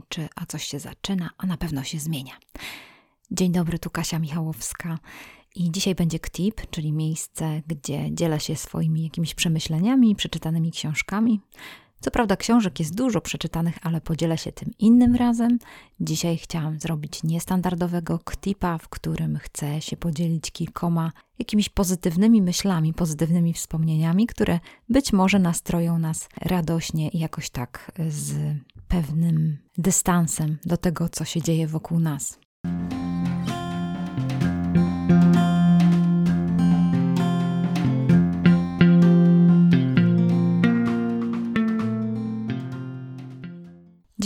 kończy, a coś się zaczyna, a na pewno się zmienia. Dzień dobry, tu Kasia Michałowska. I dzisiaj będzie KTIP, czyli miejsce, gdzie dzielę się swoimi jakimiś przemyśleniami, przeczytanymi książkami. Co prawda książek jest dużo przeczytanych, ale podzielę się tym innym razem. Dzisiaj chciałam zrobić niestandardowego ktipa, w którym chcę się podzielić kilkoma jakimiś pozytywnymi myślami, pozytywnymi wspomnieniami, które być może nastroją nas radośnie i jakoś tak z pewnym dystansem do tego, co się dzieje wokół nas.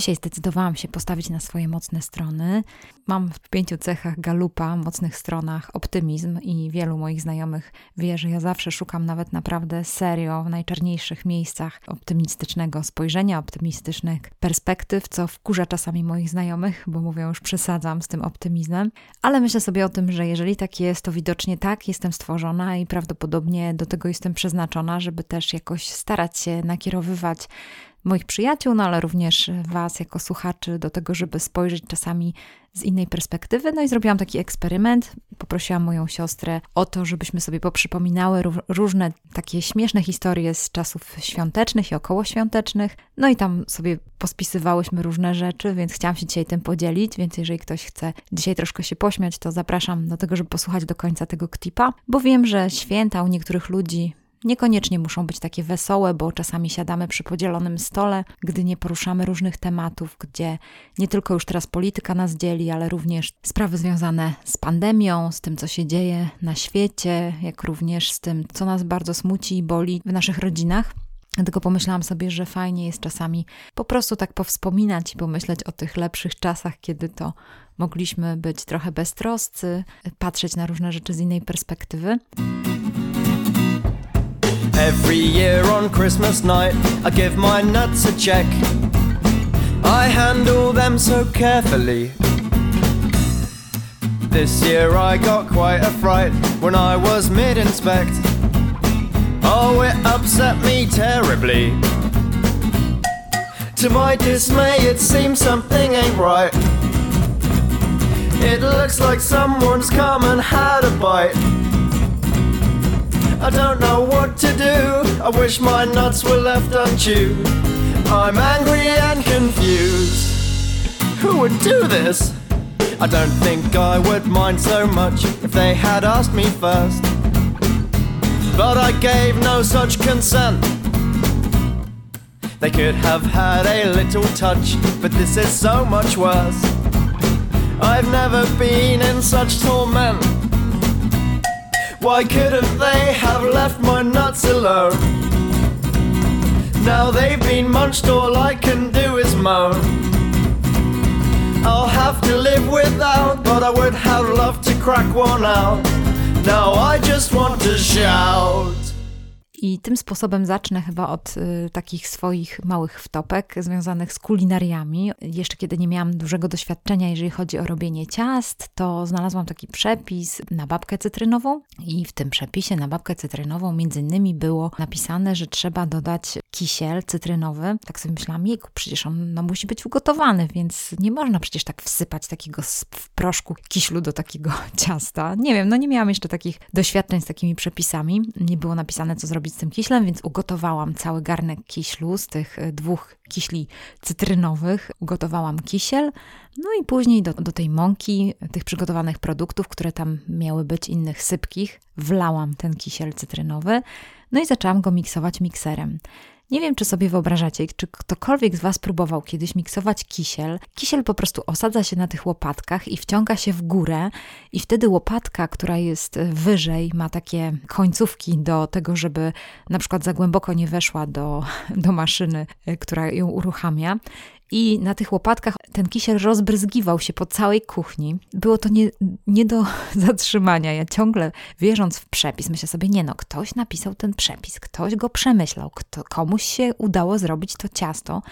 Dzisiaj zdecydowałam się postawić na swoje mocne strony. Mam w pięciu cechach galupa, mocnych stronach optymizm i wielu moich znajomych wie, że ja zawsze szukam nawet naprawdę serio w najczarniejszych miejscach optymistycznego spojrzenia, optymistycznych perspektyw, co wkurza czasami moich znajomych, bo mówią, już przesadzam z tym optymizmem. Ale myślę sobie o tym, że jeżeli tak jest, to widocznie tak jestem stworzona i prawdopodobnie do tego jestem przeznaczona, żeby też jakoś starać się nakierowywać moich przyjaciół, no ale również Was jako słuchaczy do tego, żeby spojrzeć czasami z innej perspektywy. No i zrobiłam taki eksperyment. Poprosiłam moją siostrę o to, żebyśmy sobie poprzypominały różne takie śmieszne historie z czasów świątecznych i okołoświątecznych. No i tam sobie pospisywałyśmy różne rzeczy, więc chciałam się dzisiaj tym podzielić, więc jeżeli ktoś chce dzisiaj troszkę się pośmiać, to zapraszam do tego, żeby posłuchać do końca tego klipa, bo wiem, że święta u niektórych ludzi Niekoniecznie muszą być takie wesołe, bo czasami siadamy przy podzielonym stole, gdy nie poruszamy różnych tematów, gdzie nie tylko już teraz polityka nas dzieli, ale również sprawy związane z pandemią, z tym, co się dzieje na świecie, jak również z tym, co nas bardzo smuci i boli w naszych rodzinach. Dlatego pomyślałam sobie, że fajnie jest czasami po prostu tak powspominać i pomyśleć o tych lepszych czasach, kiedy to mogliśmy być trochę beztroscy, patrzeć na różne rzeczy z innej perspektywy. Every year on Christmas night, I give my nuts a check. I handle them so carefully. This year I got quite a fright when I was mid inspect. Oh, it upset me terribly. To my dismay, it seems something ain't right. It looks like someone's come and had a bite. I don't know what to do. I wish my nuts were left unchewed. I'm angry and confused. Who would do this? I don't think I would mind so much if they had asked me first. But I gave no such consent. They could have had a little touch, but this is so much worse. I've never been in such torment. Why couldn't they have left my nuts alone? Now they've been munched, all I can do is moan. I'll have to live without, but I would have loved to crack one out. Now I just want to shout. I tym sposobem zacznę chyba od y, takich swoich małych wtopek związanych z kulinariami. Jeszcze kiedy nie miałam dużego doświadczenia, jeżeli chodzi o robienie ciast, to znalazłam taki przepis na babkę cytrynową i w tym przepisie na babkę cytrynową między innymi było napisane, że trzeba dodać kisiel cytrynowy. Tak sobie myślałam, jego przecież on no, musi być ugotowany, więc nie można przecież tak wsypać takiego w proszku kiślu do takiego ciasta. Nie wiem, no nie miałam jeszcze takich doświadczeń z takimi przepisami. Nie było napisane, co zrobić z tym kiślem, więc ugotowałam cały garnek kiślu z tych e, dwóch kiśli cytrynowych. Ugotowałam kisiel, no i później do, do tej mąki, tych przygotowanych produktów, które tam miały być innych sypkich, wlałam ten kisiel cytrynowy, no i zaczęłam go miksować mikserem. Nie wiem, czy sobie wyobrażacie, czy ktokolwiek z Was próbował kiedyś miksować kisiel. Kisiel po prostu osadza się na tych łopatkach i wciąga się w górę, i wtedy łopatka, która jest wyżej, ma takie końcówki do tego, żeby na przykład za głęboko nie weszła do, do maszyny, e, która ją uruchamia i na tych łopatkach ten kisiel rozbryzgiwał się po całej kuchni. Było to nie, nie do zatrzymania. Ja ciągle wierząc w przepis, myślę sobie, nie no, ktoś napisał ten przepis, ktoś go przemyślał, kto, komuś się udało zrobić to ciasto,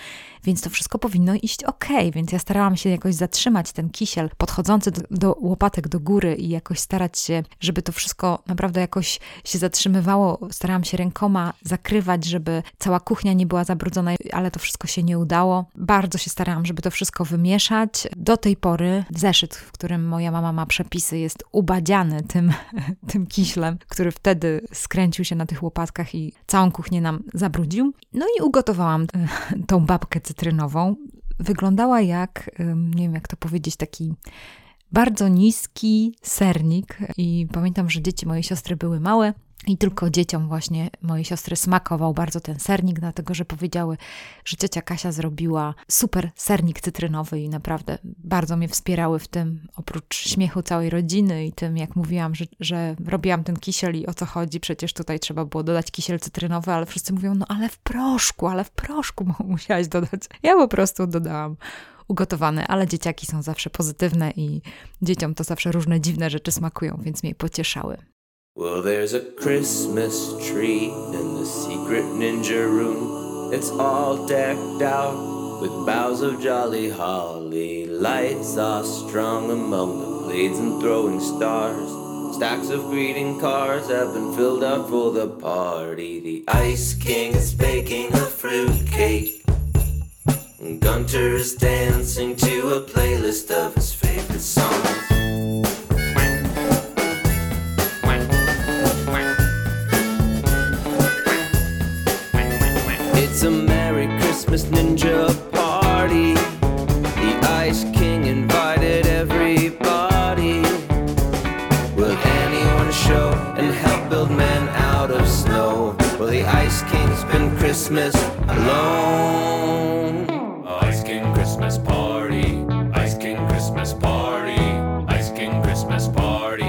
więc to wszystko powinno iść ok. Więc ja starałam się jakoś zatrzymać ten kisiel podchodzący do, do łopatek do góry i jakoś starać się, żeby to wszystko naprawdę jakoś się zatrzymywało. Starałam się rękoma zakrywać, żeby cała kuchnia nie była zabrudzona, ale to wszystko się nie udało. Bardzo się starałam, żeby to wszystko wymieszać. Do tej pory zeszyt, w którym moja mama ma przepisy, jest ubadziany tym, tym kiślem, który wtedy skręcił się na tych łopatkach i całą kuchnię nam zabrudził. No i ugotowałam e, tą babkę cytrynową. Wyglądała jak, nie wiem jak to powiedzieć, taki bardzo niski sernik i pamiętam, że dzieci mojej siostry były małe i tylko dzieciom właśnie mojej siostry smakował bardzo ten sernik, dlatego że powiedziały, że ciocia Kasia zrobiła super sernik cytrynowy i naprawdę bardzo mnie wspierały w tym, oprócz śmiechu całej rodziny i tym, jak mówiłam, że, że robiłam ten kisiel i o co chodzi, przecież tutaj trzeba było dodać kisiel cytrynowy, ale wszyscy mówią, no ale w proszku, ale w proszku musiałaś dodać. Ja po prostu dodałam ugotowane, ale dzieciaki są zawsze pozytywne i dzieciom to zawsze różne dziwne rzeczy smakują, więc mnie pocieszały. Well, there's a Christmas tree in the secret ninja room. It's all decked out with boughs of jolly holly. Lights are strung among the blades and throwing stars. Stacks of greeting cards have been filled up for the party. The Ice King is baking a fruit cake. Gunter is dancing to a playlist of his favorite songs. Christmas alone. Ice King Christmas party. Ice King Christmas party. Ice King Christmas party.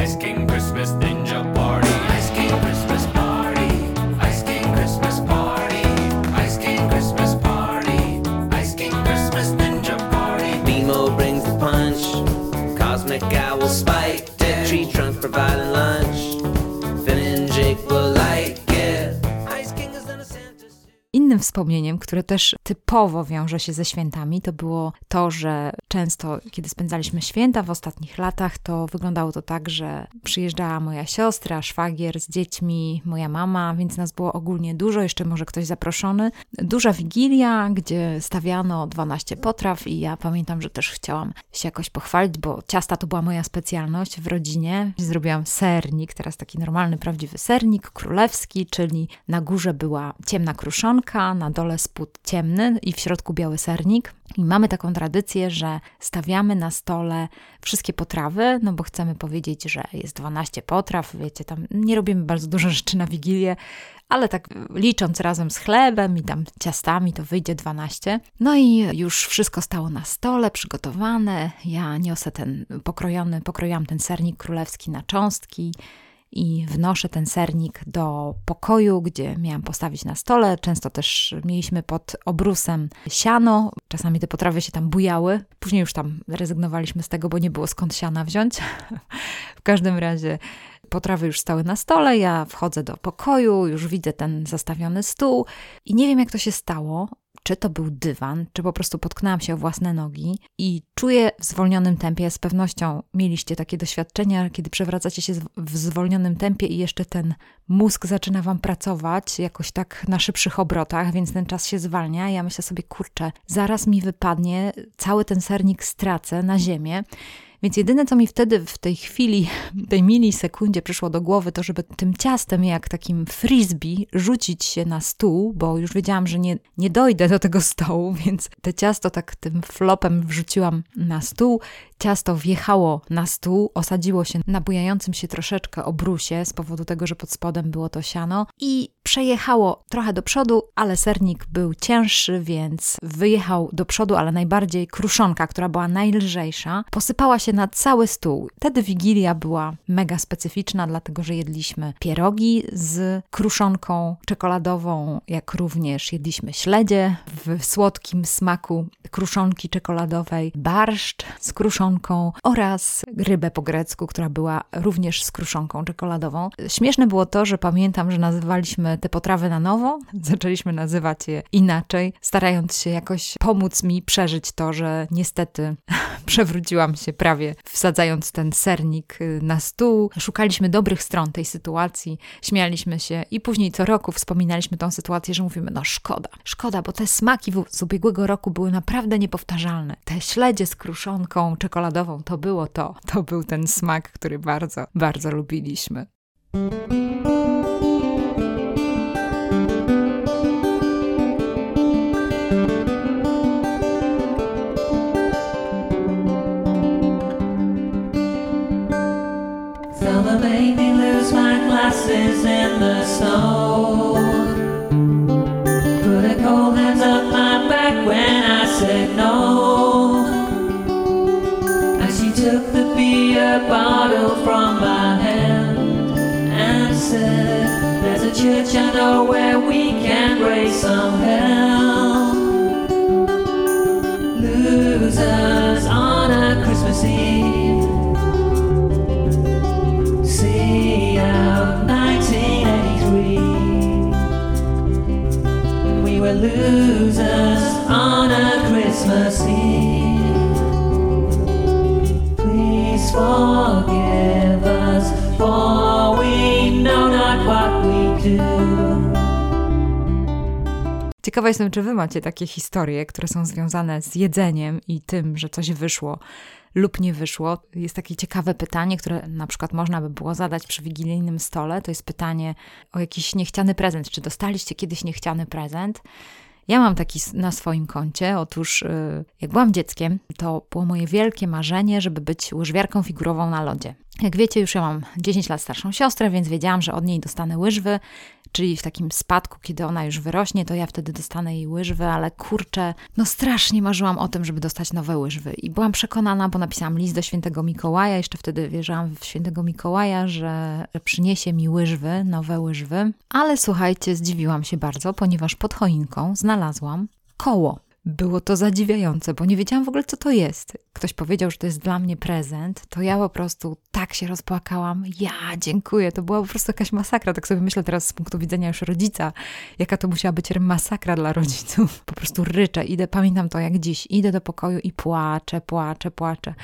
Ice King Christmas Ninja party. Ice King Christmas party. Ice King Christmas party. Ice King Christmas party. Ice King Christmas Ninja party. Nemo brings the punch. Cosmic Owl Spike. Dead Tree Trunk providing wspomnieniem, które też typowo wiąże się ze świętami, to było to, że często, kiedy spędzaliśmy święta w ostatnich latach, to wyglądało to tak, że przyjeżdżała moja siostra, szwagier z dziećmi, moja mama, więc nas było ogólnie dużo, jeszcze może ktoś zaproszony. Duża wigilia, gdzie stawiano 12 potraw i ja pamiętam, że też chciałam się jakoś pochwalić, bo ciasta to była moja specjalność w rodzinie. Zrobiłam sernik, teraz taki normalny, prawdziwy sernik królewski, czyli na górze była ciemna kruszonka, na dole spód ciemny i w środku biały sernik. I mamy taką tradycję, że stawiamy na stole wszystkie potrawy, no bo chcemy powiedzieć, że jest 12 potraw, wiecie, tam nie robimy bardzo dużo rzeczy na Wigilię, ale tak licząc razem z chlebem i tam ciastami, to wyjdzie 12. No i już wszystko stało na stole, przygotowane. Ja niosę ten pokrojony, pokroiłam ten sernik królewski na cząstki i wnoszę ten sernik do pokoju, gdzie miałam postawić na stole. Często też mieliśmy pod obrusem siano, czasami te potrawy się tam bujały. Później już tam rezygnowaliśmy z tego, bo nie było skąd siana wziąć. w każdym razie potrawy już stały na stole, ja wchodzę do pokoju, już widzę ten zastawiony stół i nie wiem jak to się stało, czy to był dywan, czy po prostu potknęłam się o własne nogi i czuję w zwolnionym tempie. Z pewnością mieliście takie doświadczenia, kiedy przewracacie się w zwolnionym tempie i jeszcze ten mózg zaczyna wam pracować jakoś tak na szybszych obrotach, więc ten czas się zwalnia. Ja myślę sobie, kurczę, zaraz mi wypadnie, cały ten sernik stracę na ziemię. Więc jedyne, co mi wtedy w tej chwili, tej milisekundzie przyszło do głowy, to żeby tym ciastem, jak takim frisbee, rzucić się na stół, bo już wiedziałam, że nie, nie dojdę do tego stołu, więc te ciasto tak tym flopem wrzuciłam na stół. Ciasto wjechało na stół, osadziło się na bujającym się troszeczkę obrusie z powodu tego, że pod spodem było to siano i przejechało trochę do przodu, ale sernik był cięższy, więc wyjechał do przodu, ale najbardziej kruszonka, która była najlżejsza, posypała się na cały stół. Wtedy wigilia była mega specyficzna, dlatego że jedliśmy pierogi z kruszonką czekoladową, jak również jedliśmy śledzie w słodkim smaku kruszonki czekoladowej, barszcz z kruszonką oraz rybę po grecku, która była również z kruszonką czekoladową. Śmieszne było to, że pamiętam, że nazywaliśmy te potrawy na nowo, zaczęliśmy nazywać je inaczej, starając się jakoś pomóc mi przeżyć to, że niestety przewróciłam się prawie, wsadzając ten sernik y, na stół. Szukaliśmy dobrych stron tej sytuacji, śmialiśmy się i później co roku wspominaliśmy tą sytuację, że mówimy, no szkoda, szkoda, bo te smaki z ubiegłego roku były naprawdę niepowtarzalne. Te śledzie z kruszonką czekoladową, to było to. To był ten smak, który bardzo, bardzo lubiliśmy. Made me lose my glasses in the snow. Put a cold hands up my back when I said no. And she took the beer bottle from my hand and said, There's a church I know where we can raise some hell. Ciekawa jestem, czy wy macie takie historie, które są związane z jedzeniem i tym, że coś wyszło lub nie wyszło. Jest takie ciekawe pytanie, które na przykład można by było zadać przy wigilijnym stole. To jest pytanie o jakiś niechciany prezent. Czy dostaliście kiedyś niechciany prezent? Ja mam taki na swoim koncie. Otóż, y, jak byłam dzieckiem, to było moje wielkie marzenie, żeby być łyżwiarką figurową na lodzie. Jak wiecie, już ja mam 10 lat starszą siostrę, więc wiedziałam, że od niej dostanę łyżwy czyli w takim spadku, kiedy ona już wyrośnie, to ja wtedy dostanę jej łyżwy, ale kurczę, no strasznie marzyłam o tym, żeby dostać nowe łyżwy. I byłam przekonana, bo napisałam list do świętego Mikołaja, jeszcze wtedy wierzyłam w świętego Mikołaja, że, przyniesie mi łyżwy, nowe łyżwy. Ale słuchajcie, zdziwiłam się bardzo, ponieważ pod choinką znalazłam koło. Było to zadziwiające, bo nie wiedziałam w ogóle, co to jest. Ktoś powiedział, że to jest dla mnie prezent, to ja po prostu tak się rozpłakałam. Ja dziękuję. To była po prostu jakaś masakra. Tak sobie myślę teraz z punktu widzenia już rodzica, jaka to musiała być masakra dla rodziców. Po prostu ryczę, idę, pamiętam to jak dziś, idę do pokoju i płaczę, płaczę, płaczę.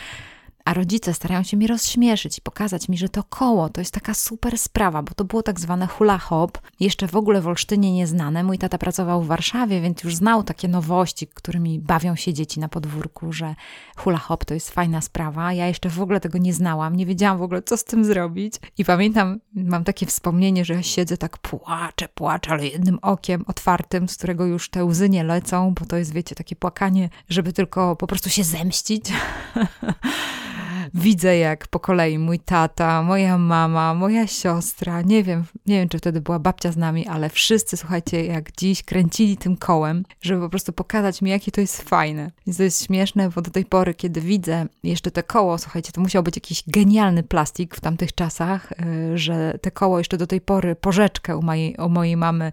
A rodzice starają się mi rozśmieszyć i pokazać mi, że to koło to jest taka super sprawa, bo to było tak zwane hula hop, jeszcze w ogóle w Olsztynie nieznane. Mój tata pracował w Warszawie, więc już znał takie nowości, którymi bawią się dzieci na podwórku, że hula hop to jest fajna sprawa. Ja jeszcze w ogóle tego nie znałam, nie wiedziałam w ogóle, co z tym zrobić. I pamiętam, mam takie wspomnienie, że siedzę tak płaczę, płaczę, ale jednym okiem otwartym, z którego już te łzy nie lecą, bo to jest, wiecie, takie płakanie, żeby tylko po prostu się zemścić. widzę jak po kolei mój tata, moja mama, moja siostra, nie wiem, nie wiem czy wtedy była babcia z nami, ale wszyscy, słuchajcie, jak dziś kręcili tym kołem, żeby po prostu pokazać mi, jakie to jest fajne. I to jest śmieszne, bo do tej pory, kiedy widzę jeszcze te koło, słuchajcie, to musiał być jakiś genialny plastik w tamtych czasach, y, że te koło jeszcze do tej pory, porzeczkę u mojej, u mojej mamy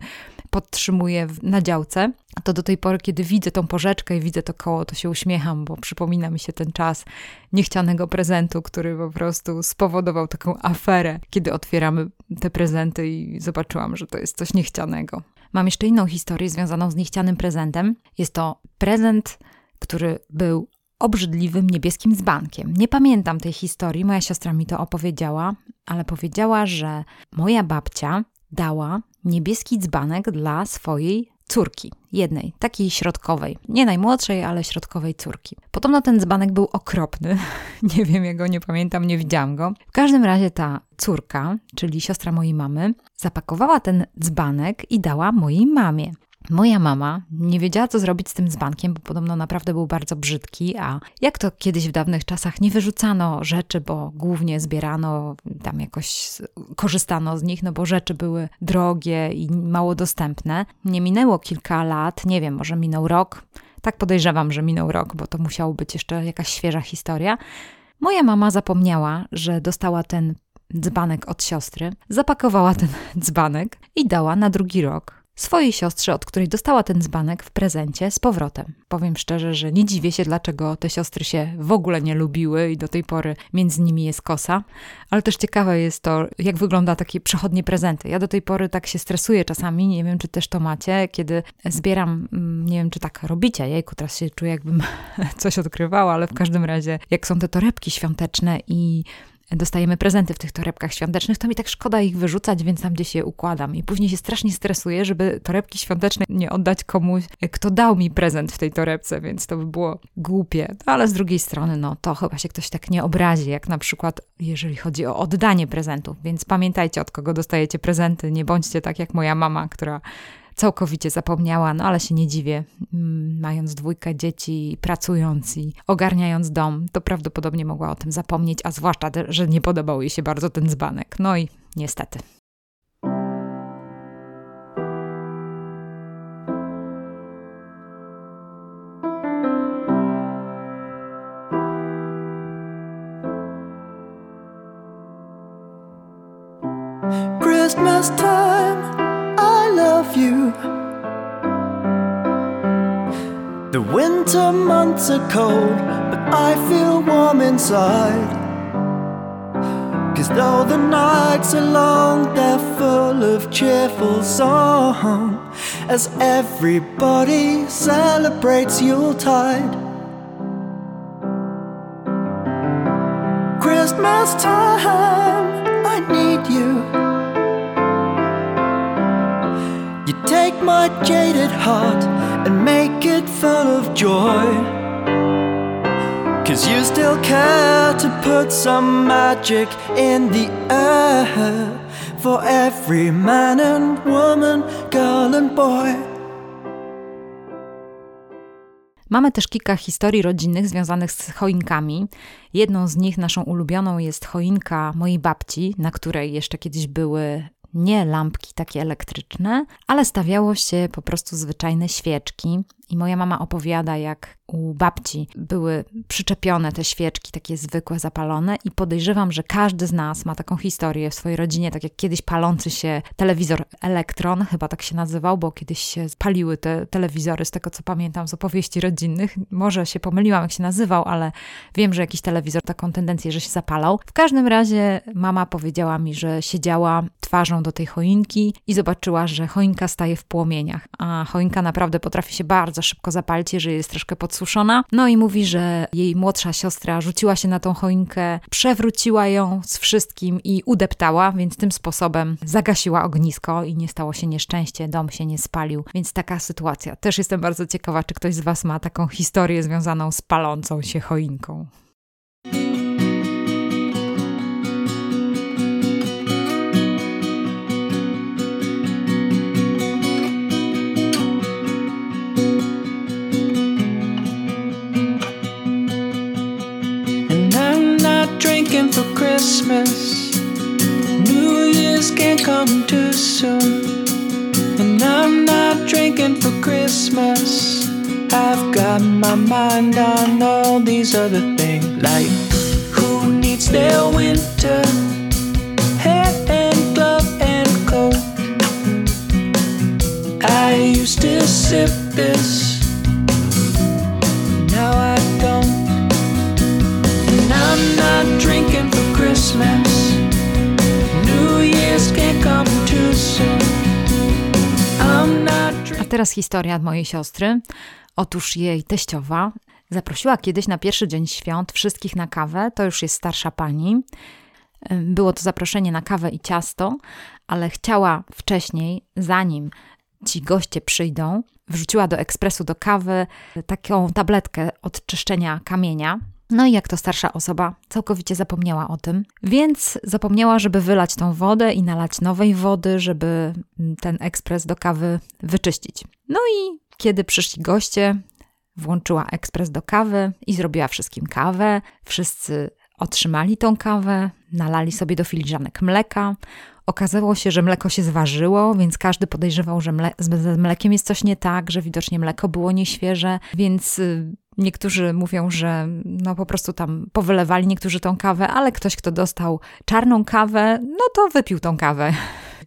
podtrzymuję na działce, to do tej pory, kiedy widzę tą porzeczkę i widzę to koło, to się uśmiecham, bo przypomina mi się ten czas niechcianego prezentu, który po prostu spowodował taką aferę, kiedy otwieramy te prezenty i zobaczyłam, że to jest coś niechcianego. Mam jeszcze inną historię związaną z niechcianym prezentem. Jest to prezent, który był obrzydliwym niebieskim dzbankiem. Nie pamiętam tej historii, moja siostra mi to opowiedziała, ale powiedziała, że moja babcia dała niebieski dzbanek dla swojej córki, jednej, takiej środkowej, nie najmłodszej, ale środkowej córki. Podobno ten dzbanek był okropny, nie wiem jego, nie pamiętam, nie widziałam go. W każdym razie ta córka, czyli siostra mojej mamy, zapakowała ten dzbanek i dała mojej mamie. Moja mama nie wiedziała, co zrobić z tym dzbankiem, bo podobno naprawdę był bardzo brzydki, a jak to kiedyś w dawnych czasach nie wyrzucano rzeczy, bo głównie zbierano, tam jakoś korzystano z nich, no bo rzeczy były drogie i mało dostępne. Nie minęło kilka lat, nie wiem, może minął rok. Tak podejrzewam, że minął rok, bo to musiało być jeszcze jakaś świeża historia. Moja mama zapomniała, że dostała ten dzbanek od siostry, zapakowała ten dzbanek i dała na drugi rok swojej siostrze, od której dostała ten dzbanek w prezencie z powrotem. Powiem szczerze, że nie dziwię się, dlaczego te siostry się w ogóle nie lubiły i do tej pory między nimi jest kosa, ale też ciekawe jest to, jak wygląda takie przechodnie prezenty. Ja do tej pory tak się stresuję czasami, nie wiem, czy też to macie, kiedy zbieram, mm, nie wiem, czy tak robicie, jejku, teraz się czuję, jakbym coś odkrywała, ale w każdym razie, jak są te torebki świąteczne i dostajemy prezenty w tych torebkach świątecznych, to mi tak szkoda ich wyrzucać, więc tam gdzieś je układam. I później się strasznie stresuję, żeby torebki świąteczne nie oddać komuś, kto dał mi prezent w tej torebce, więc to by było głupie. No, ale z drugiej strony, no to chyba się ktoś tak nie obrazi, jak na przykład jeżeli chodzi o oddanie prezentów. Więc pamiętajcie, od kogo dostajecie prezenty. Nie bądźcie tak jak moja mama, która całkowicie zapomniała, no ale się nie dziwię, mm, mając dwójkę dzieci, pracując i ogarniając dom, to prawdopodobnie mogła o tym zapomnieć, a zwłaszcza, że nie podobał jej się bardzo ten dzbanek. No i niestety. Christmas time The winter months are cold, but I feel warm inside. Cause though the nights are long, they're full of cheerful song as everybody celebrates Yuletide. Christmas time, I need you. You take my jaded heart and make it full of joy. Cause you still care to put some magic in the air for every man and woman, girl and boy. Mamy też kilka historii rodzinnych związanych z choinkami. Jedną z nich, naszą ulubioną, jest choinka mojej babci, na której jeszcze kiedyś były nie lampki takie elektryczne, ale stawiało się po prostu zwyczajne świeczki. I moja mama opowiada, jak u babci były przyczepione te świeczki, takie zwykłe, zapalone, i podejrzewam, że każdy z nas ma taką historię w swojej rodzinie, tak jak kiedyś palący się telewizor Elektron, chyba tak się nazywał, bo kiedyś się paliły te telewizory, z tego co pamiętam z opowieści rodzinnych. Może się pomyliłam, jak się nazywał, ale wiem, że jakiś telewizor taką tendencję, że się zapalał. W każdym razie mama powiedziała mi, że siedziała twarzą do tej choinki i zobaczyła, że choinka staje w płomieniach, a choinka naprawdę potrafi się bardzo szybko zapalić, jeżeli jest troszkę podsuszona. No i mówi, że jej młodsza siostra rzuciła się na tą choinkę, przewróciła ją z wszystkim i udeptała, więc tym sposobem zagasiła ognisko i nie stało się nieszczęście, dom się nie spalił. Więc taka sytuacja. Też jestem bardzo ciekawa, czy ktoś z Was ma taką historię związaną z palącą się choinką. Christmas. New Year's can't come too soon. And I'm not drinking for Christmas. I've got my mind on all these other historia mojej siostry. Otóż jej teściowa zaprosiła kiedyś na pierwszy dzień świąt wszystkich na kawę. To już jest starsza pani. Było to zaproszenie na kawę i ciasto, ale chciała wcześniej, zanim ci goście przyjdą, wrzuciła do ekspresu do kawy taką tabletkę od czyszczenia kamienia, no i jak to starsza osoba, całkowicie zapomniała o tym, więc zapomniała, żeby wylać tą wodę i nalać nowej wody, żeby ten ekspres do kawy wyczyścić. No i kiedy przyszli goście, włączyła ekspres do kawy i zrobiła wszystkim kawę. Wszyscy otrzymali tą kawę, nalali sobie do filiżanek mleka. Okazało się, że mleko się zważyło, więc każdy podejrzewał, że mle z mlekiem jest coś nie tak, że widocznie mleko było nieświeże, więc y, Niektórzy mówią, że no po prostu tam powylewali niektórzy tą kawę, ale ktoś, kto dostał czarną kawę, no to wypił tą kawę.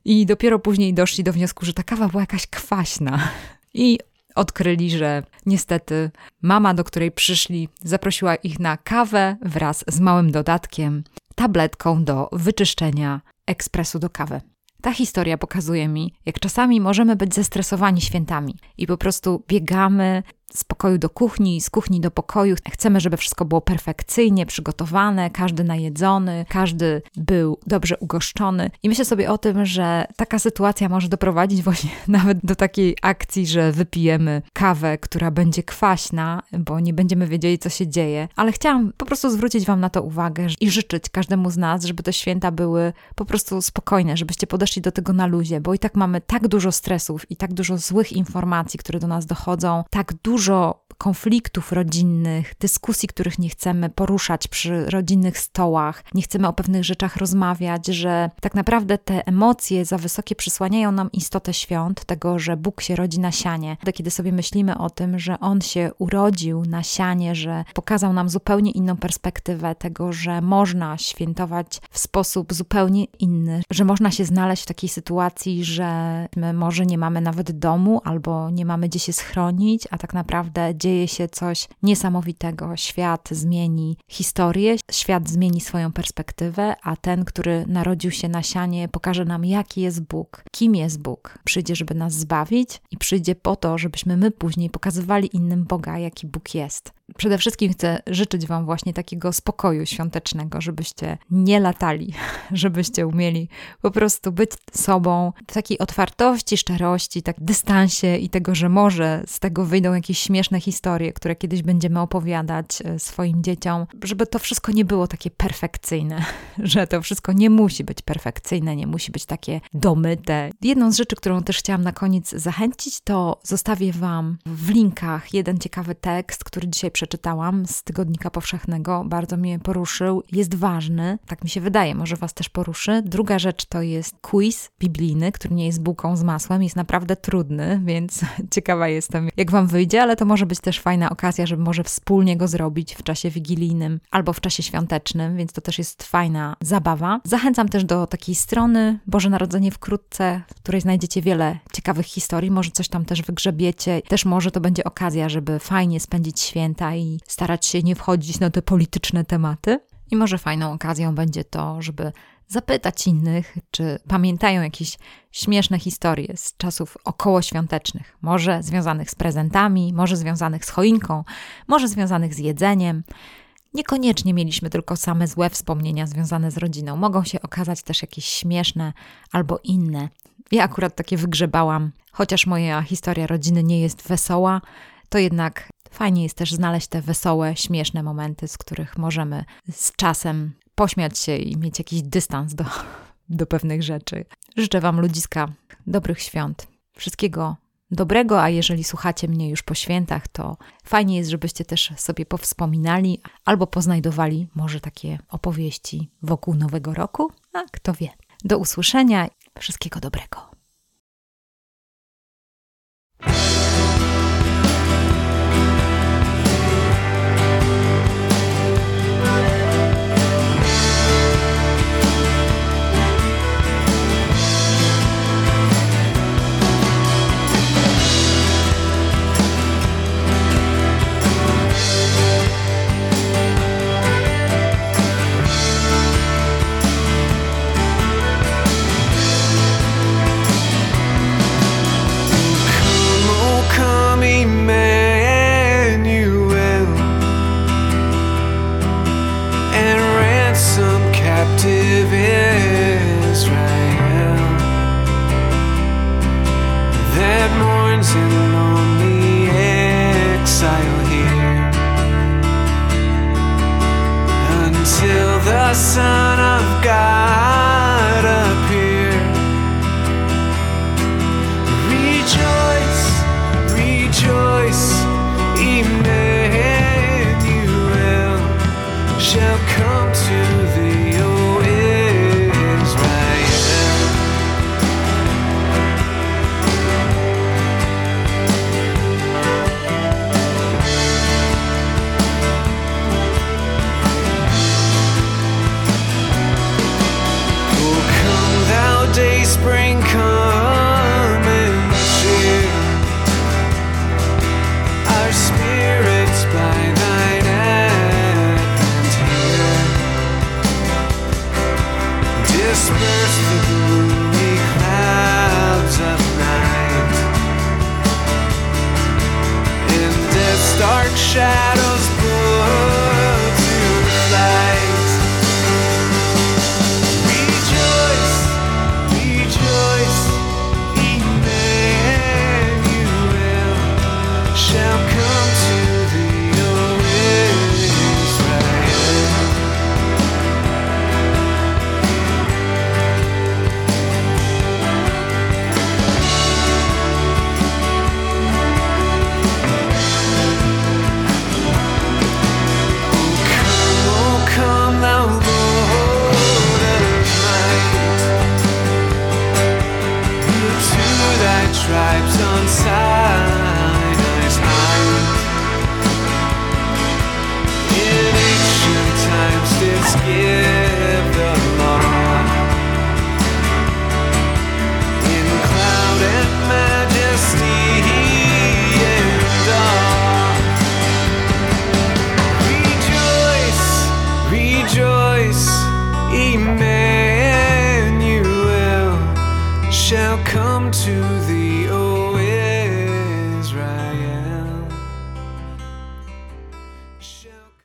I dopiero później doszli do wniosku, że ta kawa była jakaś kwaśna. I odkryli, że niestety mama, do której przyszli, zaprosiła ich na kawę wraz z małym dodatkiem, tabletką do wyczyszczenia ekspresu do kawy. Ta historia pokazuje mi, jak czasami możemy być zestresowani świętami i po prostu biegamy z pokoju do kuchni, z kuchni do pokoju. Chcemy, żeby wszystko było perfekcyjnie przygotowane, każdy najedzony, każdy był dobrze ugoszczony. I myślę sobie o tym, że taka sytuacja może doprowadzić właśnie nawet do takiej akcji, że wypijemy kawę, która będzie kwaśna, bo nie będziemy wiedzieli, co się dzieje. Ale chciałam po prostu zwrócić Wam na to uwagę i życzyć każdemu z nas, żeby te święta były po prostu spokojne, żebyście podeszli do tego na luzie, bo i tak mamy tak dużo stresów i tak dużo złych informacji, które do nas dochodzą, tak dużo dużo konfliktów rodzinnych, dyskusji, których nie chcemy poruszać przy rodzinnych stołach, nie chcemy o pewnych rzeczach rozmawiać, że tak naprawdę te emocje za wysokie przysłaniają nam istotę świąt, tego, że Bóg się rodzi na sianie. Kiedy sobie myślimy o tym, że On się urodził na sianie, że pokazał nam zupełnie inną perspektywę tego, że można świętować w sposób zupełnie inny, że można się znaleźć w takiej sytuacji, że my może nie mamy nawet domu albo nie mamy gdzie się schronić, a tak naprawdę dzieje dzieje się coś niesamowitego. Świat zmieni historię, świat zmieni swoją perspektywę, a ten, który narodził się na sianie, pokaże nam, jaki jest Bóg, kim jest Bóg. Przyjdzie, żeby nas zbawić i przyjdzie po to, żebyśmy my później pokazywali innym Boga, jaki Bóg jest. Przede wszystkim chcę życzyć Wam właśnie takiego spokoju świątecznego, żebyście nie latali, żebyście umieli po prostu być sobą w takiej otwartości, szczerości, tak dystansie i tego, że może z tego wyjdą jakieś śmieszne historie, które kiedyś będziemy opowiadać e, swoim dzieciom, żeby to wszystko nie było takie perfekcyjne, że to wszystko nie musi być perfekcyjne, nie musi być takie domyte. Jedną z rzeczy, którą też chciałam na koniec zachęcić, to zostawię Wam w linkach jeden ciekawy tekst, który dzisiaj przeczytałam z Tygodnika Powszechnego, bardzo mnie poruszył, jest ważny, tak mi się wydaje, może Was też poruszy. Druga rzecz to jest quiz biblijny, który nie jest bułką z masłem, jest naprawdę trudny, więc ciekawa jestem, jak Wam wyjdzie, ale to może być też fajna okazja, żeby może wspólnie go zrobić w czasie wigilijnym albo w czasie świątecznym, więc to też jest fajna zabawa. Zachęcam też do takiej strony Boże Narodzenie wkrótce, w której znajdziecie wiele ciekawych historii, może coś tam też wygrzebiecie, też może to będzie okazja, żeby fajnie spędzić święta i starać się nie wchodzić na te polityczne tematy. I może fajną okazją będzie to, żeby zapytać innych, czy pamiętają jakieś śmieszne historie z czasów okołoświątecznych, może związanych z prezentami, może związanych z choinką, może związanych z jedzeniem. Niekoniecznie mieliśmy tylko same złe wspomnienia związane z rodziną. Mogą się okazać też jakieś śmieszne albo inne. Ja akurat takie wygrzebałam, chociaż moja historia rodziny nie jest wesoła, to jednak Fajnie jest też znaleźć te wesołe, śmieszne momenty, z których możemy z czasem pośmiać się i mieć jakiś dystans do, do pewnych rzeczy. Życzę Wam ludziska dobrych świąt, wszystkiego dobrego, a jeżeli słuchacie mnie już po świętach, to fajnie jest, żebyście też sobie powspominali albo poznajdowali może takie opowieści wokół Nowego Roku, a kto wie. Do usłyszenia, wszystkiego dobrego. captive Israel. That mourns in